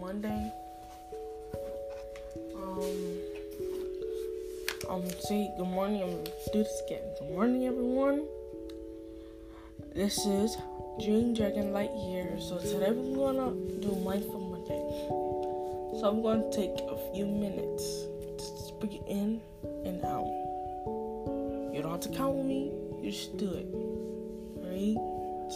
Monday. Um, um, say good morning. I'm gonna do this again. Good morning, everyone. This is Dream Dragon Light here. So today we're gonna do Mindful Monday. So I'm gonna take a few minutes to breathe in and out. You don't have to count with me. You just do it. Three,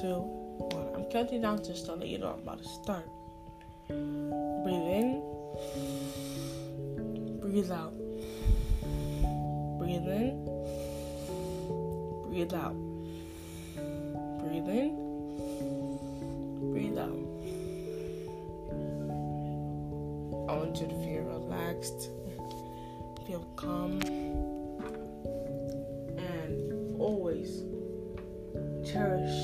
two, one. I'm counting down just to let you know I'm about to start. Breathe in. Breathe out. Breathe in. Breathe out. Breathe in. Breathe out. I want you to feel relaxed, feel calm, and always cherish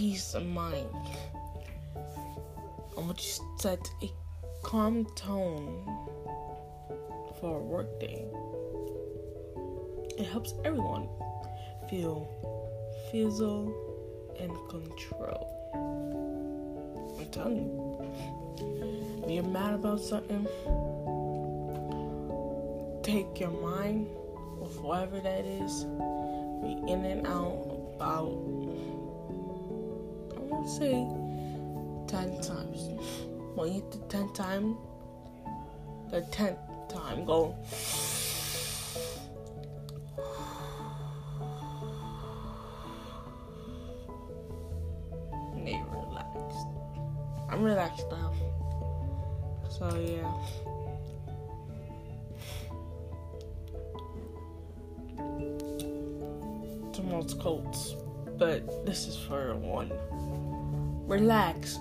peace of mind. I want you to set a calm tone for a workday. It helps everyone feel fizzle and control. I'm telling you, when you're mad about something, take your mind of whatever that is, be in and out about, I want to say, 10 times. When you hit the 10th time, the 10th time, go. And you're relaxed. I'm relaxed now. So, yeah. Tomorrow's quotes, but this is for one. Relax.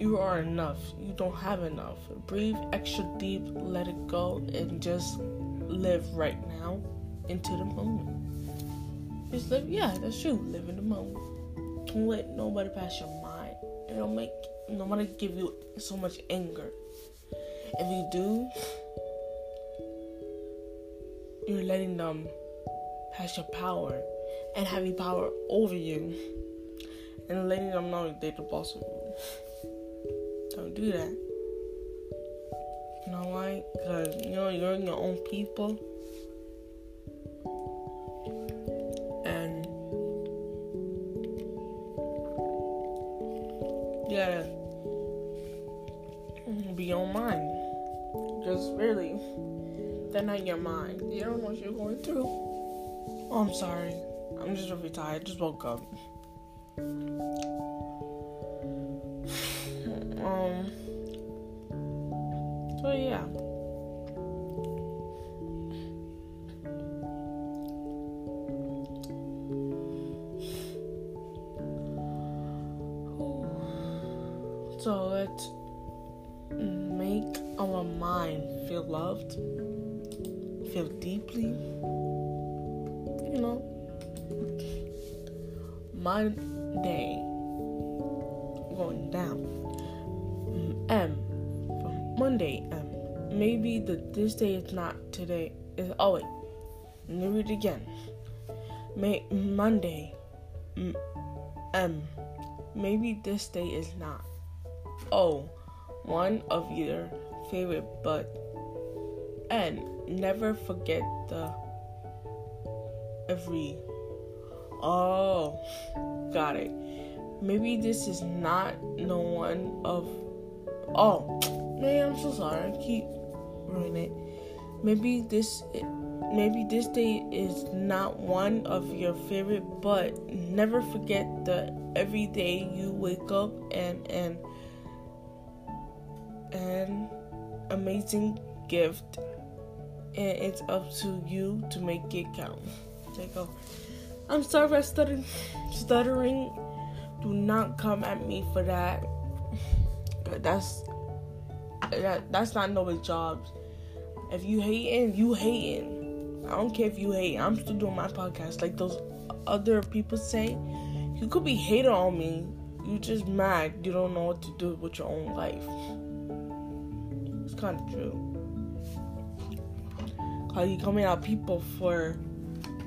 You are enough. You don't have enough. Breathe extra deep, let it go, and just live right now into the moment. Just live, yeah, that's true. Live in the moment. Don't let nobody pass your mind. It don't make nobody give you so much anger. If you do, you're letting them pass your power and having power over you and letting them know they're the boss of you. Don't do that. You know why? Because you know you're in your own people. And yeah, be your mind. Just really, they're not your mind. You don't know what you're going through. Oh, I'm sorry. I'm just really tired. Just woke up. Um. So yeah. So let's make our mind feel loved, feel deeply, you know. Monday going down. M from Monday M. Maybe the this day is not today. Is oh wait. Let me read it again. May Monday M. M. Maybe this day is not. Oh, one of your favorite, but and never forget the every. Oh, got it. Maybe this is not no one of. Oh, man, I'm so sorry. I keep ruining it. Maybe this, maybe this day is not one of your favorite, but never forget the every day you wake up and and an amazing gift, and it's up to you to make it count. There you go. I'm sorry for stuttering. Stuttering. Do not come at me for that. That's that, that's not nobody's job. If you hating, you hating. I don't care if you hate. I'm still doing my podcast. Like those other people say, You could be hating on me. You just mad. You don't know what to do with your own life. It's kind of true. Cause you coming out people for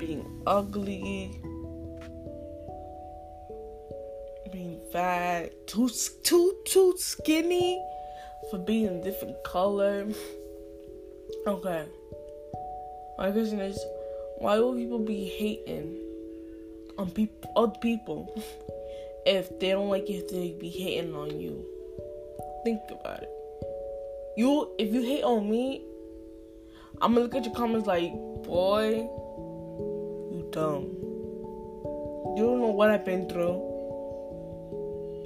being ugly, being fat, too too too skinny, for being a different color. Okay. My question is, why will people be hating on people, other people, if they don't like if they be hating on you? Think about it. You, if you hate on me, I'm gonna look at your comments like, boy, you dumb. You don't know what I've been through.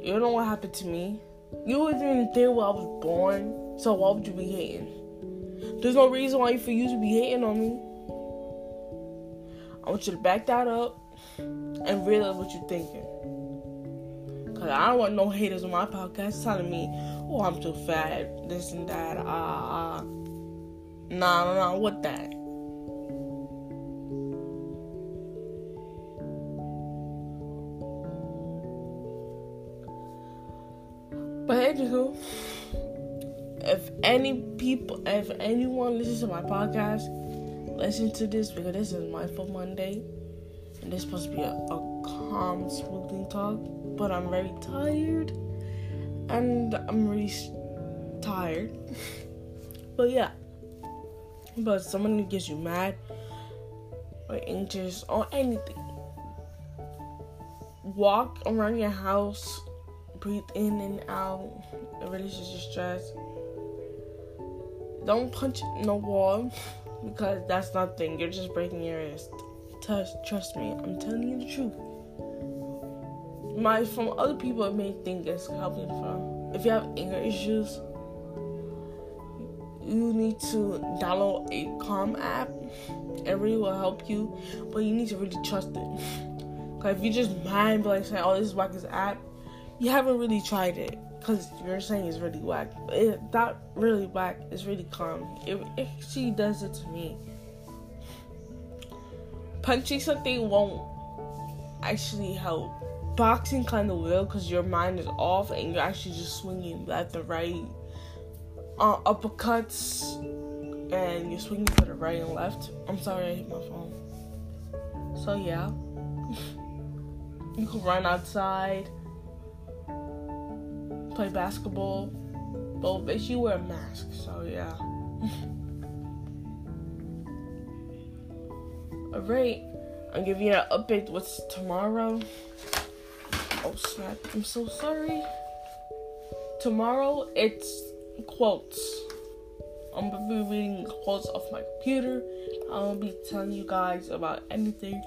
You don't know what happened to me. You wasn't even there when I was born, so why would you be hating? There's no reason why for you to be hating on me. I want you to back that up and realize what you're thinking. Cause I don't want no haters on my podcast telling me, oh, I'm too fat, this and that, ah, uh. Nah, nah, nah, what that? Anywho, if any people, if anyone listens to my podcast, listen to this because this is Mindful Monday, and this is supposed to be a, a calm, smoothing talk. But I'm very tired, and I'm really tired. but yeah, but someone who gets you mad or anxious or anything, walk around your house, breathe in and out. It releases your stress. Don't punch no wall because that's nothing. You're just breaking your wrist. Trust, trust me. I'm telling you the truth. My from other people, it may think it's helping from. If you have anger issues, you need to download a Calm app. It really will help you, but you need to really trust it. Cause if you just mind be like saying, "Oh, this is whack this app," you haven't really tried it. Cause you're saying it's really whack. Not really whack. It's really calm. It, it she does it to me. Punching something won't actually help. Boxing kind of will, cause your mind is off and you're actually just swinging left and right uh, uppercuts and you're swinging to the right and left. I'm sorry, I hit my phone. So yeah, you can run outside, play basketball, but sure you wear a mask. So yeah. Alright, I'm giving you an update. What's tomorrow? Oh snap! I'm so sorry. Tomorrow it's quotes. I'm gonna be reading quotes off my computer. Gonna be telling you guys about anything.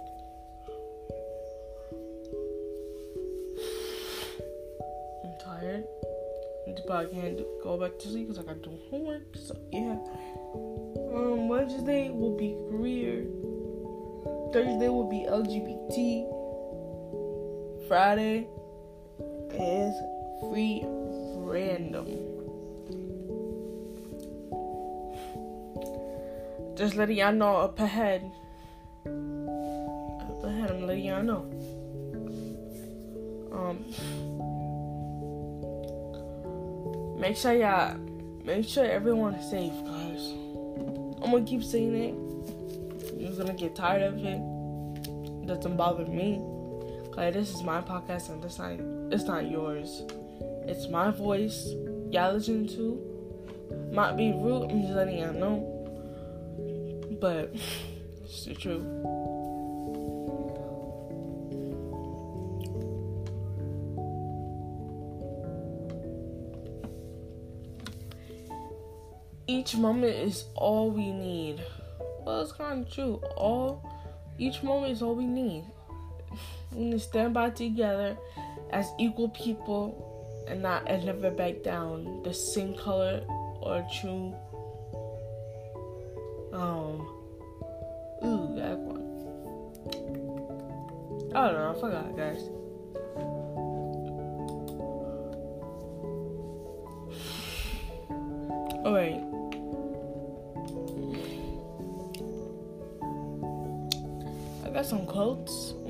But I can't go back to sleep because I gotta do homework. So yeah. Um, Wednesday will be career. Thursday will be LGBT. Friday is free random. Just letting y'all know up ahead. Up ahead, I'm letting y'all know. Um, make sure y'all, make sure everyone is safe, guys. I'm gonna keep saying it. You're gonna get tired of it. it doesn't bother me. Cause this is my podcast and this not, it's not yours. It's my voice. Y'all listen to. Might be rude. I'm just letting y'all know but it's the truth. Each moment is all we need. Well, it's kind of true. All, each moment is all we need. We need to stand by together as equal people and not and never back down. The same color or true um, ooh, that one. I don't know. I forgot, guys. Alright.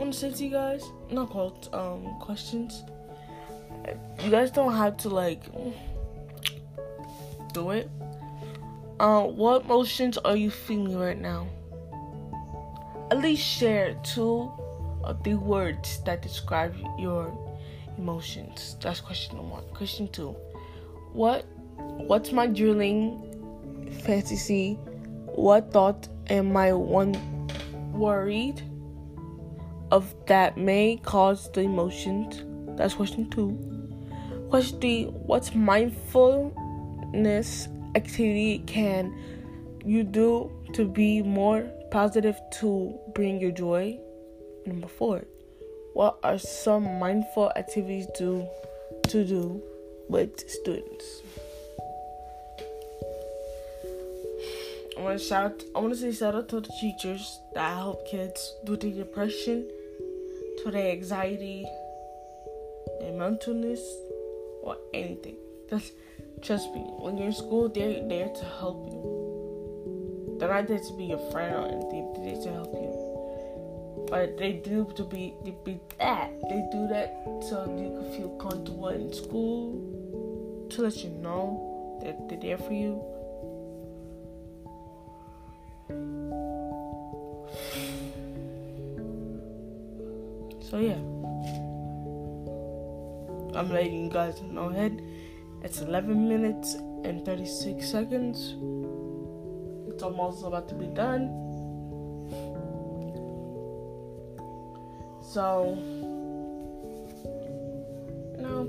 Want to say to you guys. Not quotes, um, questions. You guys don't have to like do it. Uh, what emotions are you feeling right now? At least share two or three words that describe your emotions. That's question number one. Question two. What what's my drilling fantasy? What thought am I one worried of that may cause the emotions? That's question two. Question three, what's mindfulness activity can you do to be more positive to bring your joy? Number four, what are some mindful activities do to do with students? I want to shout. I want to say shout out to the teachers that help kids do the depression, to their anxiety, their mentalness, or anything. Just trust me. When you're in school, they're there to help you. They're not there to be your friend or anything. They're there to help you. But they do to be they be that. They do that so you can feel comfortable in school. To let you know that they're there for you So yeah. I'm letting you guys know ahead. It's 11 minutes and 36 seconds. It's almost about to be done. So, you know,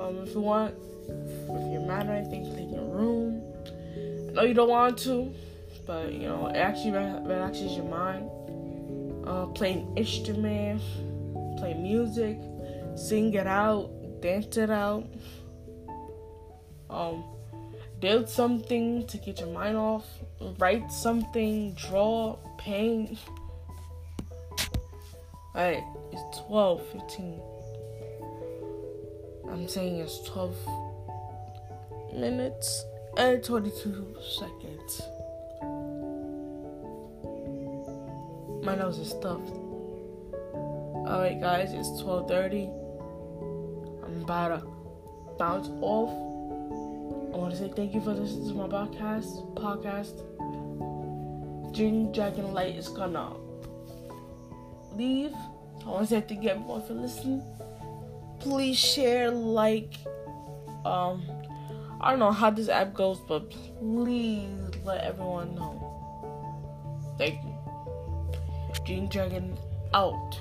um, if you want, if you're mad or anything, take your room. I know you don't want to, but you know, it actually relaxes your mind. Uh, playing instrument play music, sing it out, dance it out, um, build something to get your mind off, write something, draw, paint. Alright, it's 12 15. I'm saying it's 12 minutes and 22 seconds. My nose is stuffed. Alright guys, it's 12.30. I'm about to bounce off. I want to say thank you for listening to my podcast. Podcast. Jing Dragon Light is gonna leave. I want to say thank you everyone for listening. Please share, like, um, I don't know how this app goes, but please let everyone know. Thank you. Jing Dragon out.